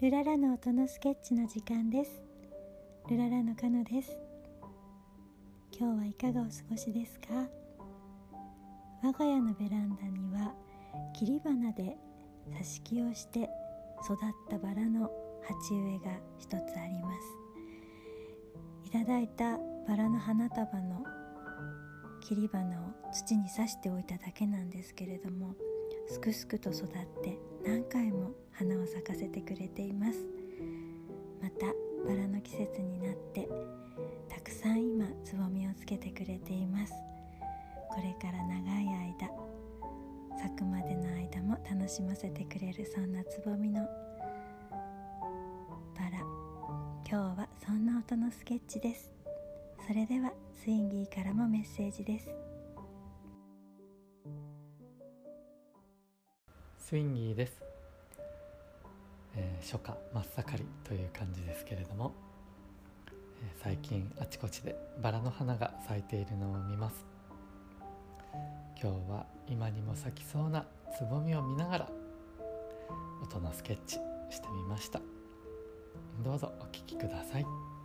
ルララの音のスケッチの時間です。ルララのカノです。今日はいかがお過ごしですか？我が家のベランダには切り花で挿し木をして育ったバラの鉢植えが一つあります。いただいたバラの花束の切り花を土に刺しておいただけなんですけれどもすくすくと育って何回も花を咲かせてくれています。またバラの季節になってたくさん今つぼみをつけてくれています。これから長い間咲くまでの間も楽しませてくれるそんなつぼみのバラ。今日はそんな音のスケッチです。それではスインギーからもメッセージです。スインギーです、えー、初夏真っ盛りという感じですけれども、えー、最近あちこちでバラの花が咲いているのを見ます。今日は今にも咲きそうなつぼみを見ながら音のスケッチしてみました。どうぞお聴きください。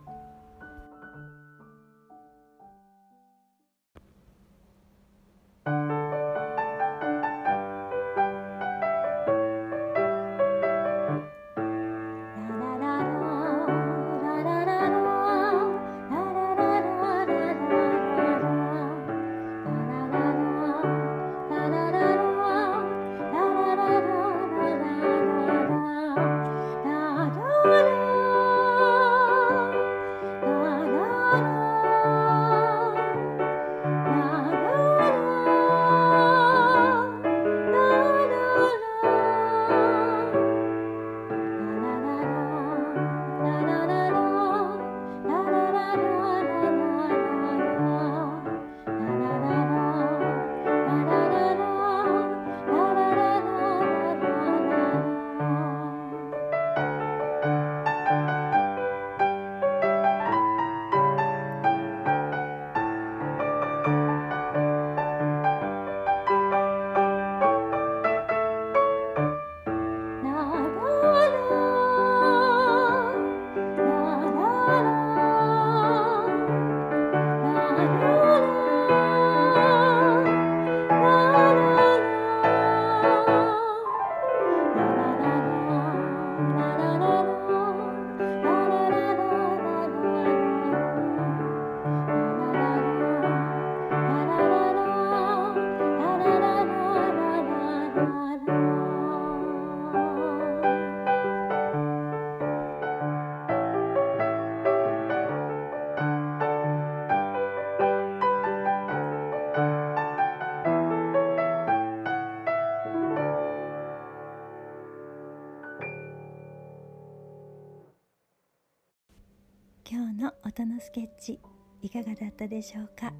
今日の音のスケッチいかがだったでしょうか？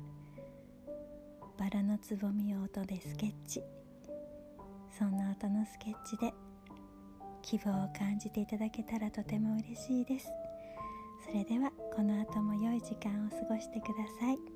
バラのつぼみを音でスケッチ。そんな音のスケッチで希望を感じていただけたらとても嬉しいです。それではこの後も良い時間を過ごしてください。